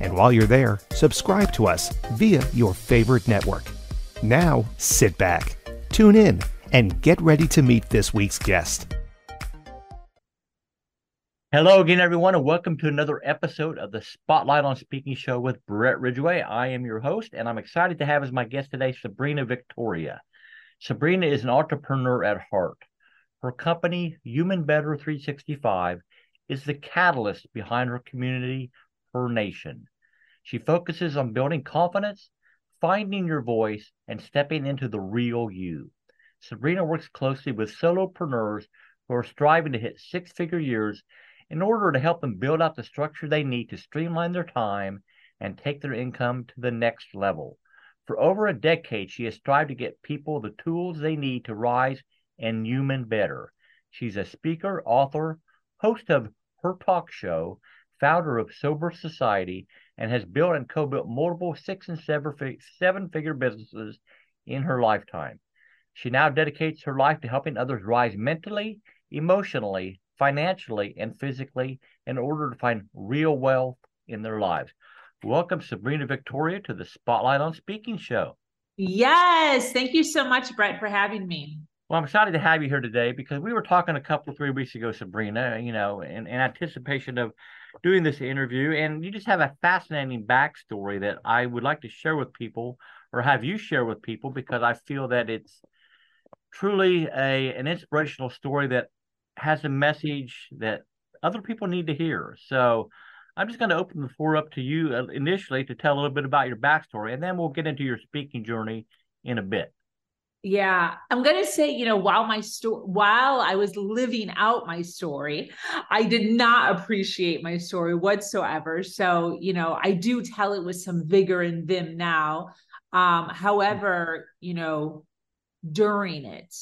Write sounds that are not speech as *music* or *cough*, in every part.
And while you're there, subscribe to us via your favorite network. Now, sit back, tune in, and get ready to meet this week's guest. Hello again, everyone, and welcome to another episode of the Spotlight on Speaking show with Brett Ridgway. I am your host, and I'm excited to have as my guest today Sabrina Victoria. Sabrina is an entrepreneur at heart. Her company, Human Better 365, is the catalyst behind her community, her nation. She focuses on building confidence, finding your voice, and stepping into the real you. Sabrina works closely with solopreneurs who are striving to hit six figure years in order to help them build out the structure they need to streamline their time and take their income to the next level. For over a decade, she has strived to get people the tools they need to rise and human better. She's a speaker, author, host of her talk show, founder of Sober Society, and has built and co-built multiple six and seven figure businesses in her lifetime. She now dedicates her life to helping others rise mentally, emotionally, financially, and physically in order to find real wealth in their lives. Welcome, Sabrina Victoria, to the Spotlight on Speaking show. Yes. Thank you so much, Brett, for having me. Well, I'm excited to have you here today because we were talking a couple, three weeks ago, Sabrina, you know, in, in anticipation of doing this interview. And you just have a fascinating backstory that I would like to share with people or have you share with people because I feel that it's truly a an inspirational story that has a message that other people need to hear. So I'm just going to open the floor up to you uh, initially to tell a little bit about your backstory, and then we'll get into your speaking journey in a bit. Yeah, I'm gonna say, you know, while my story, while I was living out my story, I did not appreciate my story whatsoever. So, you know, I do tell it with some vigor and vim now. Um, however, you know, during it,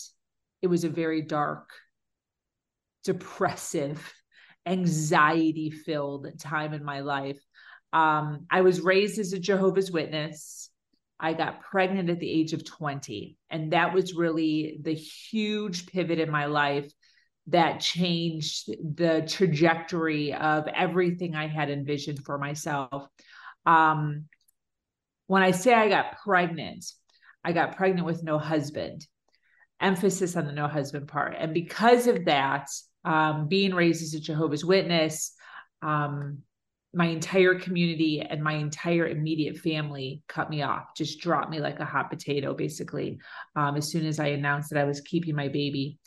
it was a very dark, depressive, *laughs* anxiety filled time in my life. Um, I was raised as a Jehovah's Witness. I got pregnant at the age of 20. And that was really the huge pivot in my life that changed the trajectory of everything I had envisioned for myself. Um, when I say I got pregnant, I got pregnant with no husband, emphasis on the no husband part. And because of that, um, being raised as a Jehovah's Witness, um, my entire community and my entire immediate family cut me off, just dropped me like a hot potato, basically, um, as soon as I announced that I was keeping my baby.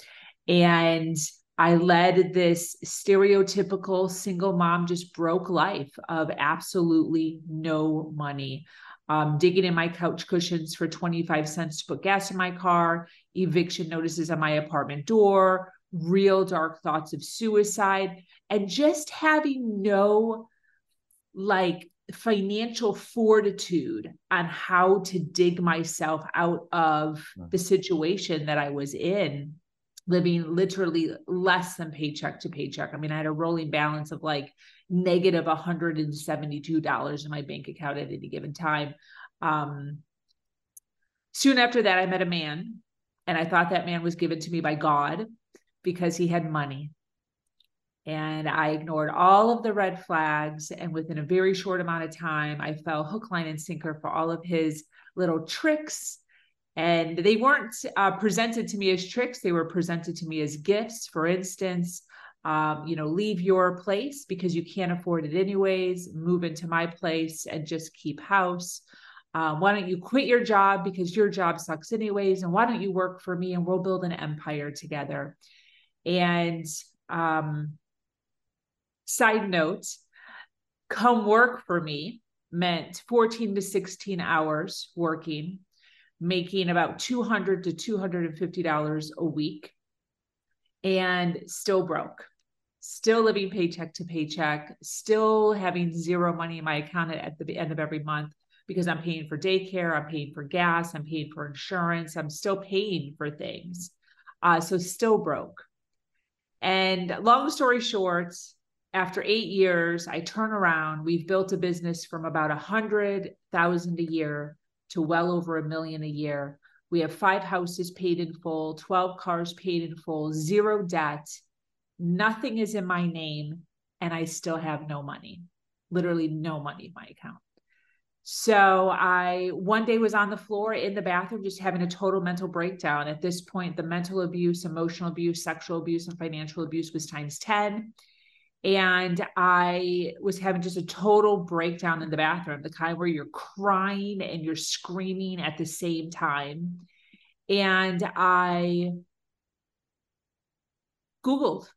And I led this stereotypical single mom, just broke life of absolutely no money. Um, digging in my couch cushions for 25 cents to put gas in my car, eviction notices on my apartment door, real dark thoughts of suicide, and just having no like financial fortitude on how to dig myself out of the situation that I was in, living literally less than paycheck to paycheck. I mean, I had a rolling balance of like negative $172 in my bank account at any given time. Um, soon after that, I met a man, and I thought that man was given to me by God because he had money and I ignored all of the red flags. And within a very short amount of time, I fell hook, line, and sinker for all of his little tricks. And they weren't uh, presented to me as tricks, they were presented to me as gifts. For instance, um, you know, leave your place because you can't afford it anyways, move into my place and just keep house. Um, why don't you quit your job because your job sucks anyways? And why don't you work for me and we'll build an empire together? And um, side note, come work for me meant 14 to 16 hours working, making about 200 to 250 dollars a week, and still broke still living paycheck to paycheck, still having zero money in my account at the end of every month because I'm paying for daycare, I'm paying for gas, I'm paying for insurance, I'm still paying for things. Uh, so still broke. And long story short, after eight years, I turn around. We've built a business from about a hundred thousand a year to well over a million a year. We have five houses paid in full, 12 cars paid in full, zero debt nothing is in my name and I still have no money, literally no money in my account. So I one day was on the floor in the bathroom just having a total mental breakdown. At this point, the mental abuse, emotional abuse, sexual abuse, and financial abuse was times 10. And I was having just a total breakdown in the bathroom, the kind where you're crying and you're screaming at the same time. And I Googled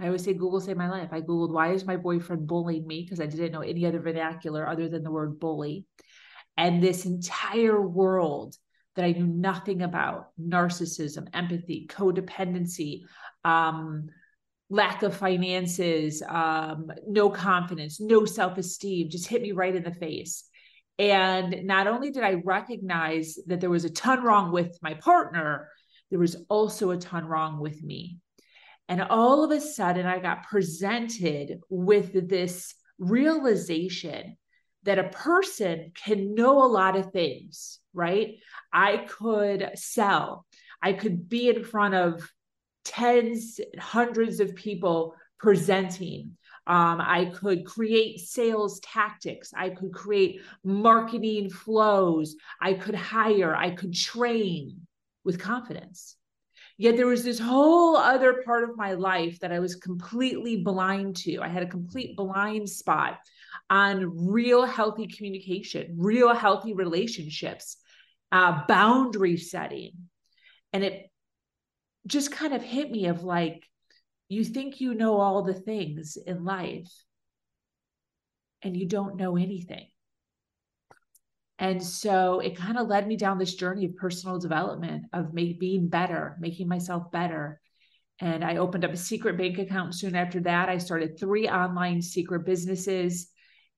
I always say Google saved my life. I Googled, why is my boyfriend bullying me? Because I didn't know any other vernacular other than the word bully. And this entire world that I knew nothing about narcissism, empathy, codependency, um, lack of finances, um, no confidence, no self esteem just hit me right in the face. And not only did I recognize that there was a ton wrong with my partner, there was also a ton wrong with me. And all of a sudden, I got presented with this realization that a person can know a lot of things, right? I could sell, I could be in front of tens, hundreds of people presenting. Um, I could create sales tactics. I could create marketing flows. I could hire. I could train with confidence. Yet there was this whole other part of my life that I was completely blind to. I had a complete blind spot on real healthy communication, real healthy relationships, uh, boundary setting. And it just kind of hit me of like, you think you know all the things in life and you don't know anything. And so it kind of led me down this journey of personal development, of me being better, making myself better. And I opened up a secret bank account soon after that. I started three online secret businesses.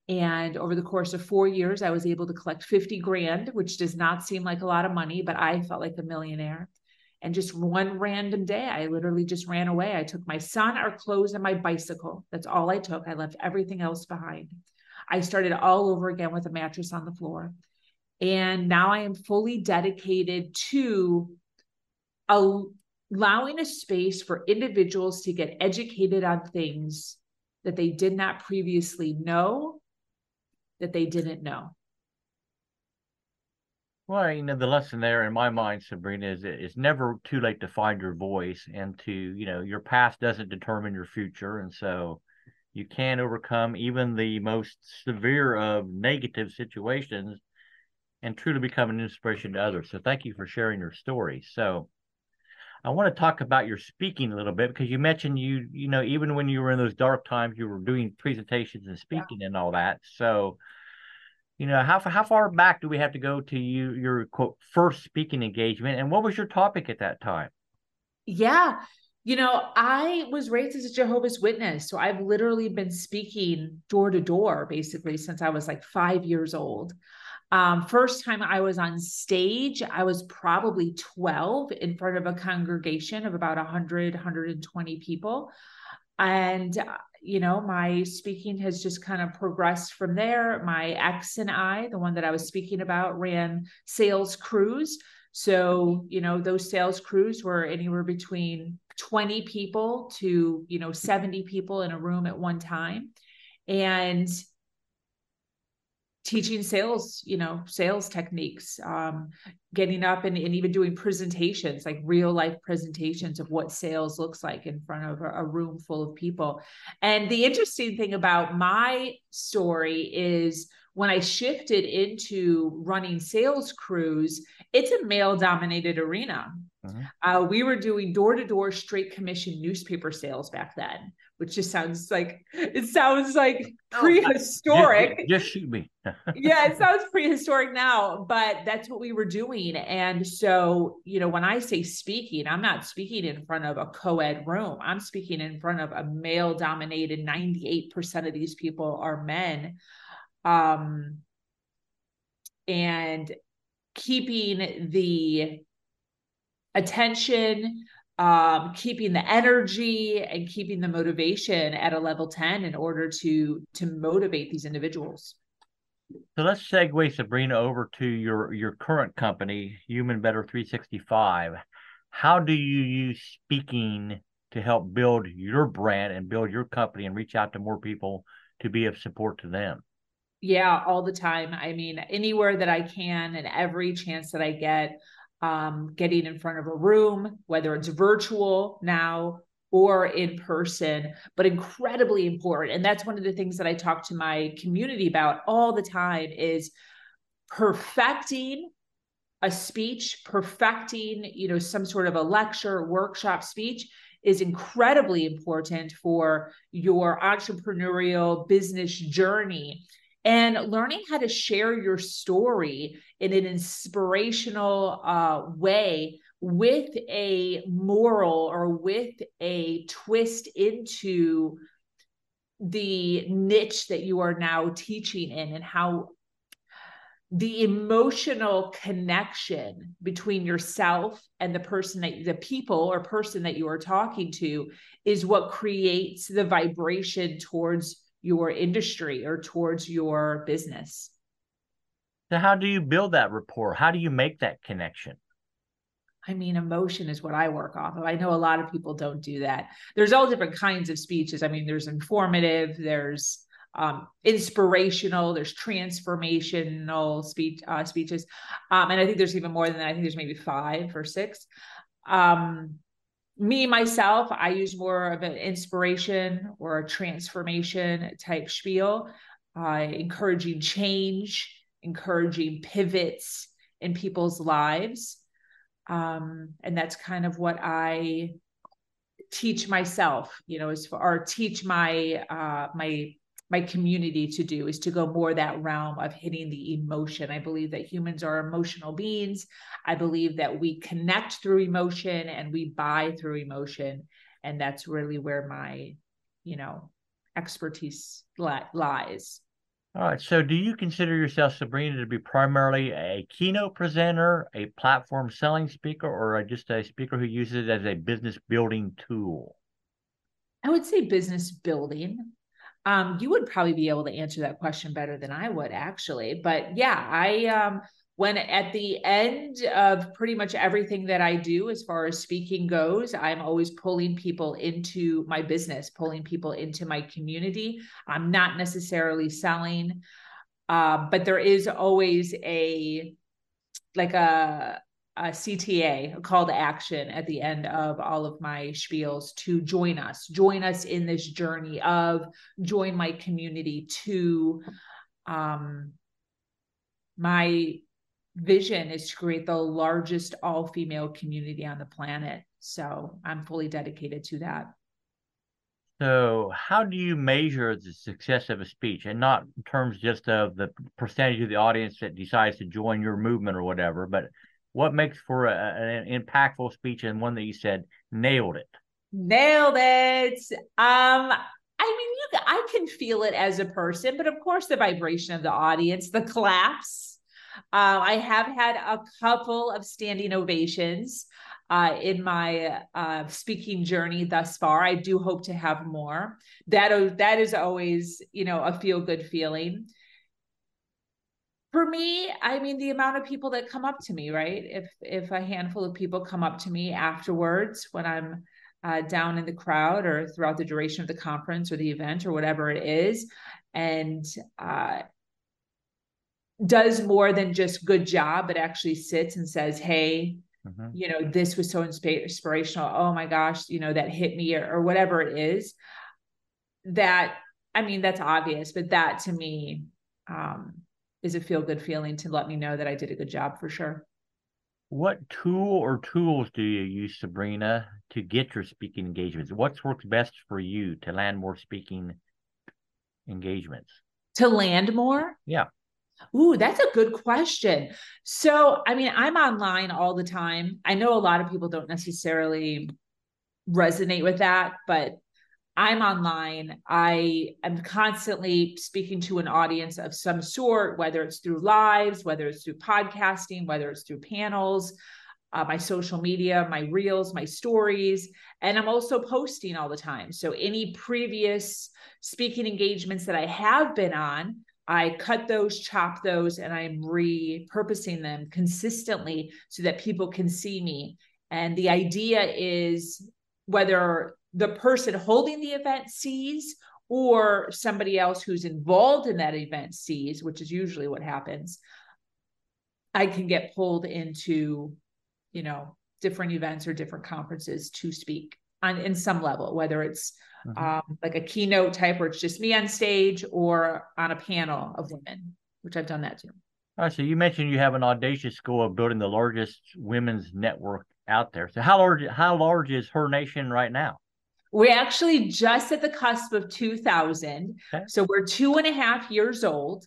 And over the course of four years, I was able to collect 50 grand, which does not seem like a lot of money, but I felt like a millionaire. And just one random day, I literally just ran away. I took my son, our clothes, and my bicycle. That's all I took. I left everything else behind. I started all over again with a mattress on the floor. And now I am fully dedicated to allowing a space for individuals to get educated on things that they did not previously know, that they didn't know. Well, you know, the lesson there in my mind, Sabrina, is it's never too late to find your voice and to, you know, your past doesn't determine your future. And so you can overcome even the most severe of negative situations and truly become an inspiration to others. So thank you for sharing your story. So I want to talk about your speaking a little bit because you mentioned you, you know, even when you were in those dark times, you were doing presentations and speaking yeah. and all that. So, you know, how how far back do we have to go to you your quote first speaking engagement, and what was your topic at that time? Yeah, you know, I was raised as a Jehovah's Witness, so I've literally been speaking door to door basically since I was like five years old. Um, first time I was on stage, I was probably 12 in front of a congregation of about 100, 120 people. And, you know, my speaking has just kind of progressed from there. My ex and I, the one that I was speaking about, ran sales crews. So, you know, those sales crews were anywhere between 20 people to, you know, 70 people in a room at one time. And teaching sales, you know, sales techniques, um, getting up and, and even doing presentations, like real life presentations of what sales looks like in front of a, a room full of people. And the interesting thing about my story is when I shifted into running sales crews, it's a male dominated arena. Uh-huh. Uh, we were doing door to door straight commission newspaper sales back then which just sounds like it sounds like oh, prehistoric. Just, just shoot me. *laughs* yeah, it sounds prehistoric now, but that's what we were doing. And so, you know, when I say speaking, I'm not speaking in front of a co ed room, I'm speaking in front of a male dominated 98% of these people are men. Um, and keeping the attention um, keeping the energy and keeping the motivation at a level 10 in order to to motivate these individuals. So let's segue sabrina over to your your current company human better 365 how do you use speaking to help build your brand and build your company and reach out to more people to be of support to them? Yeah all the time. I mean anywhere that i can and every chance that i get um, getting in front of a room, whether it's virtual now or in person, but incredibly important. And that's one of the things that I talk to my community about all the time is perfecting a speech, perfecting, you know, some sort of a lecture, workshop speech is incredibly important for your entrepreneurial business journey and learning how to share your story in an inspirational uh, way with a moral or with a twist into the niche that you are now teaching in and how the emotional connection between yourself and the person that the people or person that you are talking to is what creates the vibration towards your industry or towards your business. So, how do you build that rapport? How do you make that connection? I mean, emotion is what I work off of. I know a lot of people don't do that. There's all different kinds of speeches. I mean, there's informative, there's um, inspirational, there's transformational speech uh, speeches, um, and I think there's even more than that. I think there's maybe five or six. Um, me myself i use more of an inspiration or a transformation type spiel. Uh, encouraging change encouraging pivots in people's lives. Um, and that's kind of what i teach myself you know as far or teach my uh, my my community to do is to go more that realm of hitting the emotion. I believe that humans are emotional beings. I believe that we connect through emotion and we buy through emotion. And that's really where my, you know, expertise li- lies. All right. So, do you consider yourself, Sabrina, to be primarily a keynote presenter, a platform selling speaker, or just a speaker who uses it as a business building tool? I would say business building. Um, you would probably be able to answer that question better than I would, actually. But yeah, I um, when at the end of pretty much everything that I do as far as speaking goes, I'm always pulling people into my business, pulling people into my community. I'm not necessarily selling, uh, but there is always a like a a CTA, a call to action at the end of all of my spiels to join us, join us in this journey of join my community to um, my vision is to create the largest all female community on the planet. So I'm fully dedicated to that. So, how do you measure the success of a speech, and not in terms just of the percentage of the audience that decides to join your movement or whatever, but what makes for a, an impactful speech and one that you said nailed it? Nailed it. Um, I mean, you, I can feel it as a person, but of course, the vibration of the audience, the claps. Uh, I have had a couple of standing ovations uh, in my uh, speaking journey thus far. I do hope to have more. That that is always, you know, a feel good feeling for me i mean the amount of people that come up to me right if if a handful of people come up to me afterwards when i'm uh, down in the crowd or throughout the duration of the conference or the event or whatever it is and uh, does more than just good job, but actually sits and says, Hey, mm-hmm. you know, this was so inspirational. Oh my gosh, you know, that hit me or, or whatever it is. That, I mean, that's obvious, but that to me um, is a feel good feeling to let me know that I did a good job for sure. What tool or tools do you use, Sabrina, to get your speaking engagements? What's works best for you to land more speaking engagements? To land more? Yeah. Ooh, that's a good question. So, I mean, I'm online all the time. I know a lot of people don't necessarily resonate with that, but I'm online. I am constantly speaking to an audience of some sort, whether it's through lives, whether it's through podcasting, whether it's through panels, uh, my social media, my reels, my stories. And I'm also posting all the time. So, any previous speaking engagements that I have been on, I cut those, chop those, and I'm repurposing them consistently so that people can see me. And the idea is whether the person holding the event sees or somebody else who's involved in that event sees, which is usually what happens, I can get pulled into, you know, different events or different conferences to speak on in some level, whether it's mm-hmm. um, like a keynote type where it's just me on stage or on a panel of women, which I've done that too. All right, so you mentioned you have an audacious goal of building the largest women's network out there. So how large how large is her nation right now? We're actually just at the cusp of 2000. Okay. So we're two and a half years old.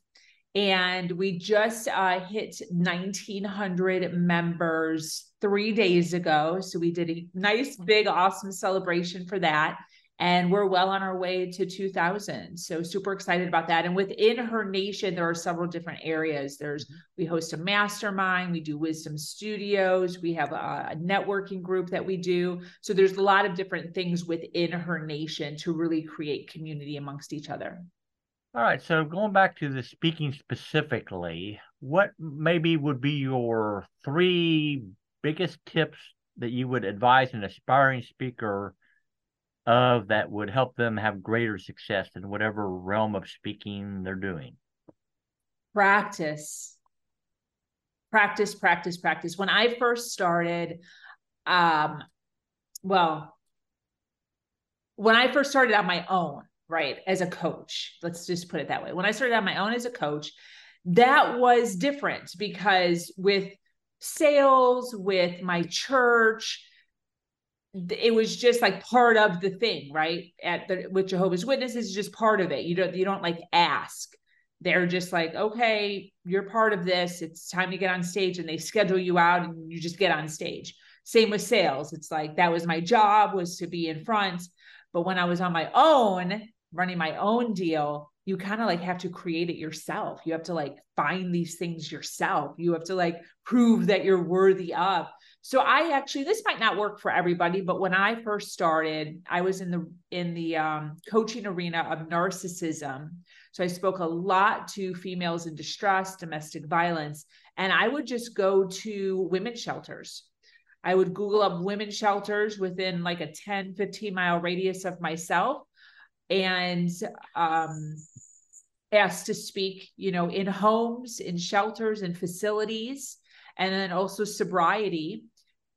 And we just uh, hit 1,900 members three days ago. So we did a nice, big, awesome celebration for that and we're well on our way to 2000 so super excited about that. And within her nation there are several different areas. There's mm-hmm. we host a mastermind we do wisdom studios we have a, a, networking group that we do. So there's a lot of different things within her nation to really create community amongst each other. All right. So going back to the speaking specifically what maybe would be your three biggest tips that you would advise an aspiring speaker of that would help them have greater success in whatever realm of speaking they're doing? Practice. Practice, practice, practice. When I first started, um, well, when I first started on my own, right, as a coach, let's just put it that way. When I started on my own as a coach, that was different because with sales, with my church, it was just like part of the thing, right? At the with Jehovah's Witnesses, just part of it. You don't you don't like ask. They're just like, okay, you're part of this. It's time to get on stage, and they schedule you out, and you just get on stage. Same with sales. It's like that was my job was to be in front. But when I was on my own, running my own deal, you kind of like have to create it yourself. You have to like find these things yourself. You have to like prove that you're worthy of. So I actually this might not work for everybody, but when I first started, I was in the in the um, coaching arena of narcissism. So I spoke a lot to females in distress, domestic violence, and I would just go to women's shelters. I would Google up women's shelters within like a 10, 15 mile radius of myself and um, asked to speak, you know, in homes, in shelters, in facilities, and then also sobriety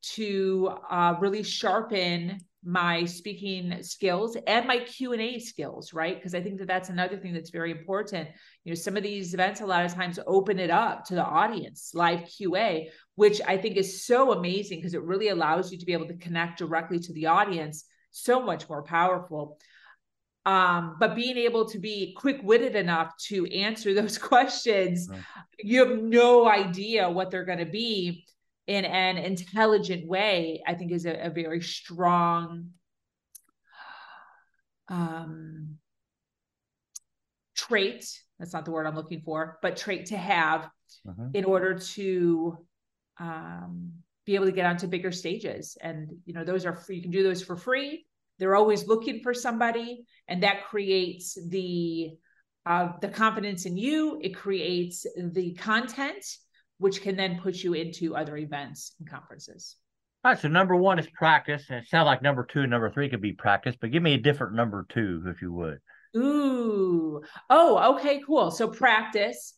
to uh, really sharpen my speaking skills and my q&a skills right? Because i think that that's another thing that's very important. You know some of these events a lot of times open it up to the audience live qa which i think is so amazing because it really allows you to be able to connect directly to the audience. So much more powerful. Um, but being able to be quick-witted enough to answer those *laughs* questions right. you have no idea what they're going to be in an intelligent way, I think is a, a very strong um, trait. That's not the word I'm looking for, but trait to have uh-huh. in order to um, be able to get onto bigger stages. And you know, those are free. You can do those for free. They're always looking for somebody, and that creates the uh, the confidence in you. It creates the content which can then put you into other events and conferences. All right, so number one is practice, and it sounds like number two and number three could be practice, but give me a different number two, if you would. Ooh, oh, okay, cool. So practice.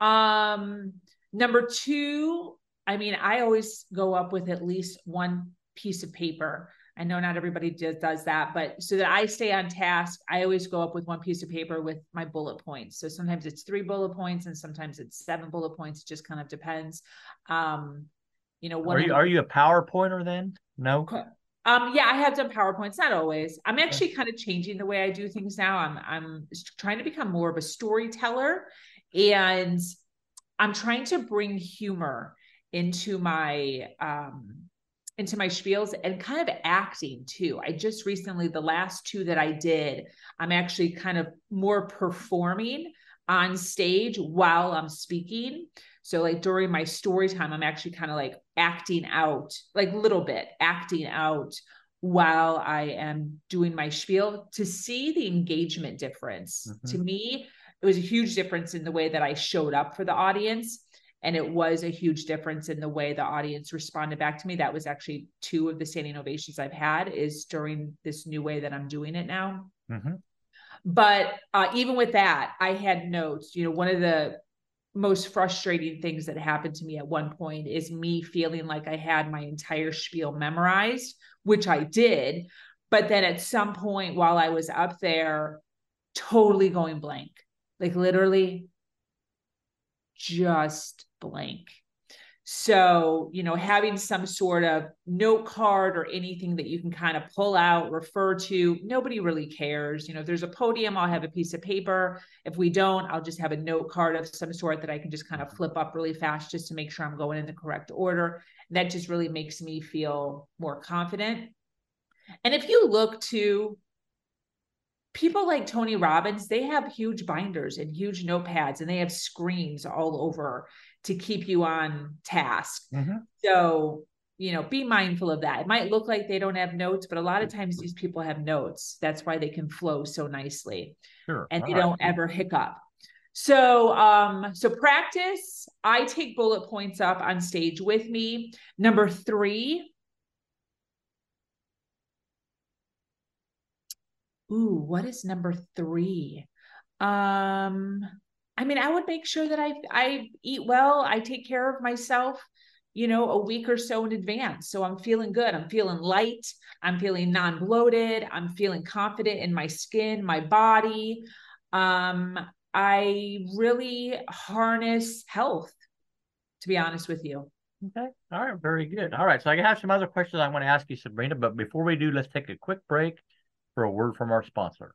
Um, number two, I mean, I always go up with at least one piece of paper. I know not everybody does, does that, but so that I stay on task, I always go up with one piece of paper with my bullet points. So sometimes it's three bullet points and sometimes it's seven bullet points. It just kind of depends. Um, you know, what are you, are you a PowerPointer then? No. Um, yeah, I have done PowerPoints, not always. I'm actually kind of changing the way I do things now. I'm I'm trying to become more of a storyteller and I'm trying to bring humor into my um into my spiels and kind of acting too. I just recently the last two that I did, I'm actually kind of more performing on stage while I'm speaking. So like during my story time, I'm actually kind of like acting out, like a little bit acting out while I am doing my spiel to see the engagement difference. Mm-hmm. To me, it was a huge difference in the way that I showed up for the audience. And it was a huge difference in the way the audience responded back to me. That was actually two of the standing ovations I've had is during this new way that I'm doing it now. Mm-hmm. But uh, even with that, I had notes. You know, one of the most frustrating things that happened to me at one point is me feeling like I had my entire spiel memorized, which I did. But then at some point while I was up there, totally going blank, like literally just blank. So, you know, having some sort of note card or anything that you can kind of pull out, refer to, nobody really cares. You know, if there's a podium, I'll have a piece of paper. If we don't, I'll just have a note card of some sort that I can just kind of flip up really fast just to make sure I'm going in the correct order. And that just really makes me feel more confident. And if you look to people like Tony Robbins, they have huge binders and huge notepads and they have screens all over to keep you on task. Mm-hmm. So, you know, be mindful of that. It might look like they don't have notes, but a lot of times these people have notes. That's why they can flow so nicely. Sure. And they don't ever hiccup. So, um, so practice. I take bullet points up on stage with me. Number three. Ooh, what is number three? Um, I mean, I would make sure that I I eat well, I take care of myself, you know, a week or so in advance. So I'm feeling good. I'm feeling light. I'm feeling non-bloated. I'm feeling confident in my skin, my body. Um, I really harness health, to be honest with you. Okay. All right. Very good. All right. So I have some other questions I want to ask you, Sabrina. But before we do, let's take a quick break for a word from our sponsor.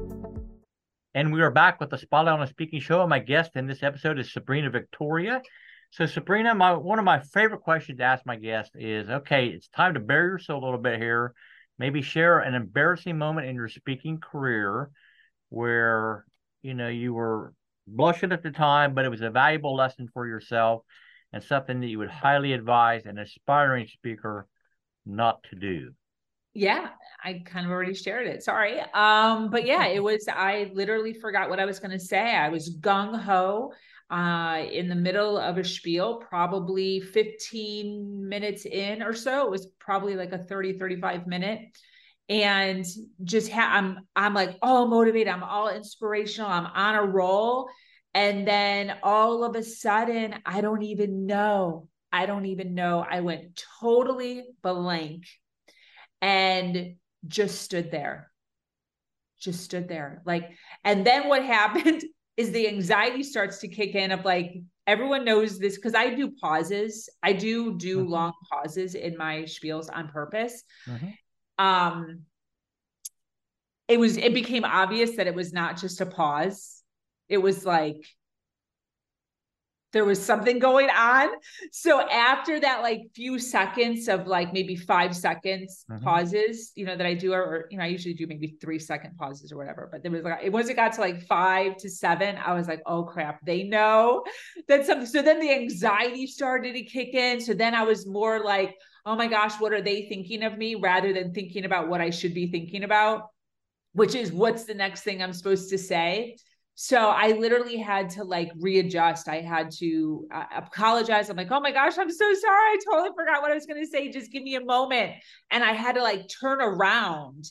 And we are back with the Spotlight on a Speaking Show. And my guest in this episode is Sabrina Victoria. So, Sabrina, my one of my favorite questions to ask my guest is okay, it's time to bury yourself a little bit here. Maybe share an embarrassing moment in your speaking career where you know you were blushing at the time, but it was a valuable lesson for yourself and something that you would highly advise an aspiring speaker not to do yeah i kind of already shared it sorry um but yeah it was i literally forgot what i was going to say i was gung-ho uh in the middle of a spiel probably 15 minutes in or so it was probably like a 30 35 minute and just ha- i'm i'm like all motivated i'm all inspirational i'm on a roll and then all of a sudden i don't even know i don't even know i went totally blank and just stood there. Just stood there. Like, and then what *laughs* happened is the anxiety starts to kick in of like, everyone knows this because I do pauses. I do do mm-hmm. long pauses in my spiels on purpose. Mm-hmm. Um, it was, it became obvious that it was not just a pause. It was like, there was something going on. So after that, like few seconds of like maybe five seconds mm-hmm. pauses, you know, that I do, or, or, you know, I usually do maybe three second pauses or whatever. But there was like, it once it got to like five to seven, I was like, oh crap, they know that something. So then the anxiety started to kick in. So then I was more like, oh my gosh, what are they thinking of me rather than thinking about what I should be thinking about, which is what's the next thing I'm supposed to say. So I literally had to like readjust. I had to uh, apologize. I'm like, oh my gosh, I'm so sorry. I totally forgot what I was going to say. Just give me a moment. And I had to like turn around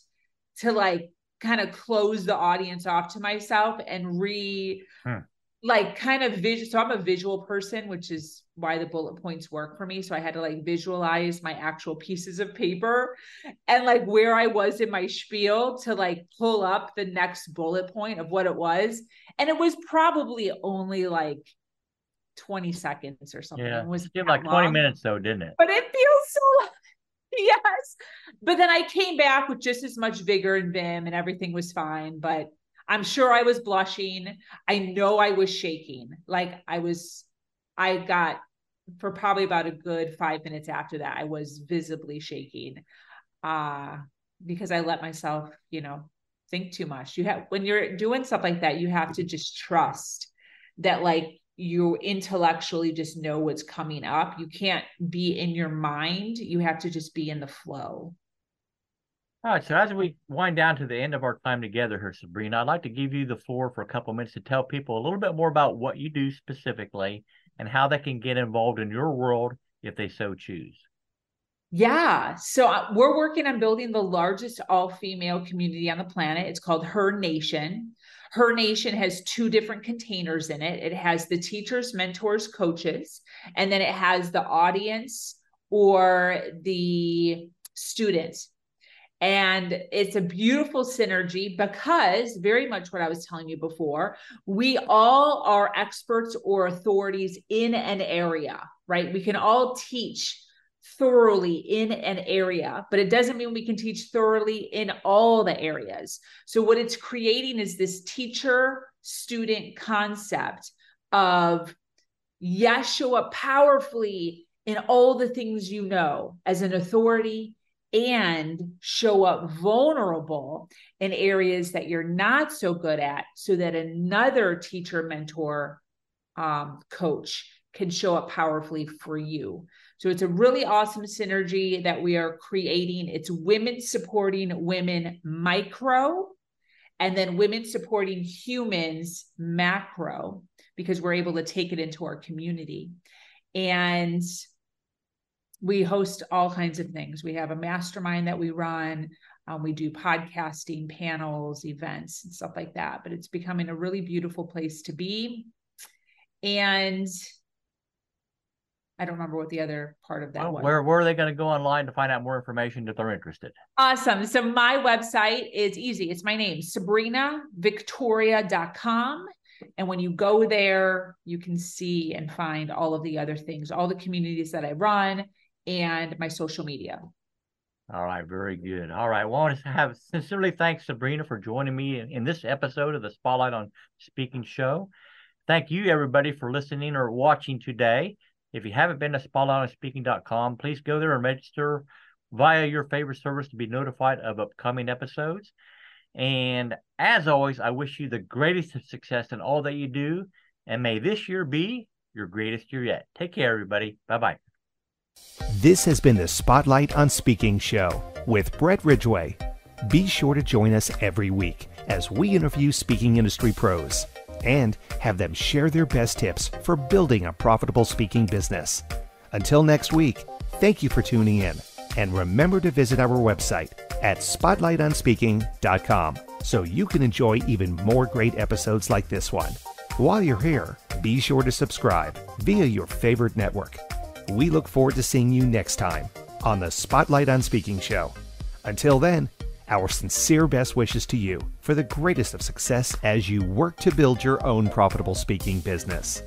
to like kind of close the audience off to myself and re hmm like kind of visual. So I'm a visual person, which is why the bullet points work for me. So I had to like visualize my actual pieces of paper and like where I was in my spiel to like pull up the next bullet point of what it was. And it was probably only like 20 seconds or something. Yeah. It was like 20 minutes though, didn't it? But it feels so *laughs* yes. But then I came back with just as much vigor and vim and everything was fine. But I'm sure I was blushing. I know I was shaking. Like I was, I got for probably about a good five minutes after that, I was visibly shaking. Uh, because I let myself, you know, think too much. You have when you're doing stuff like that, you have to just trust that like you intellectually just know what's coming up. You can't be in your mind. You have to just be in the flow. All right, so as we wind down to the end of our time together here, Sabrina, I'd like to give you the floor for a couple minutes to tell people a little bit more about what you do specifically and how they can get involved in your world if they so choose. Yeah. So uh, we're working on building the largest all female community on the planet. It's called Her Nation. Her Nation has two different containers in it it has the teachers, mentors, coaches, and then it has the audience or the students. And it's a beautiful synergy because, very much what I was telling you before, we all are experts or authorities in an area, right? We can all teach thoroughly in an area, but it doesn't mean we can teach thoroughly in all the areas. So, what it's creating is this teacher student concept of, yes, show up powerfully in all the things you know as an authority and show up vulnerable in areas that you're not so good at so that another teacher, mentor, um, coach can show up powerfully for you. So it's a really awesome synergy that we are creating. It's women supporting women micro and then women supporting humans macro because we're able to take it into our community. And we host all kinds of things. We have a mastermind that we run. Um, we do podcasting, panels, events, and stuff like that. But it's becoming a really beautiful place to be. And I don't remember what the other part of that well, was. Where, where are they going to go online to find out more information if they're interested? Awesome. So my website is easy. It's my name, sabrinavictoria.com. And when you go there, you can see and find all of the other things, all the communities that I run, and my social media. All right, very good. All right, well, I want to have sincerely thanks Sabrina for joining me in, in this episode of the Spotlight on Speaking show. Thank you, everybody, for listening or watching today. If you haven't been to spotlightonspeaking.com, please go there and register via your favorite service to be notified of upcoming episodes. And as always, I wish you the greatest of success in all that you do. And may this year be your greatest year yet. Take care, everybody. Bye bye. This has been the Spotlight on Speaking show with Brett Ridgway. Be sure to join us every week as we interview speaking industry pros and have them share their best tips for building a profitable speaking business. Until next week, thank you for tuning in and remember to visit our website at spotlightonspeaking.com so you can enjoy even more great episodes like this one. While you're here, be sure to subscribe via your favorite network we look forward to seeing you next time on the Spotlight on Speaking show. Until then, our sincere best wishes to you for the greatest of success as you work to build your own profitable speaking business.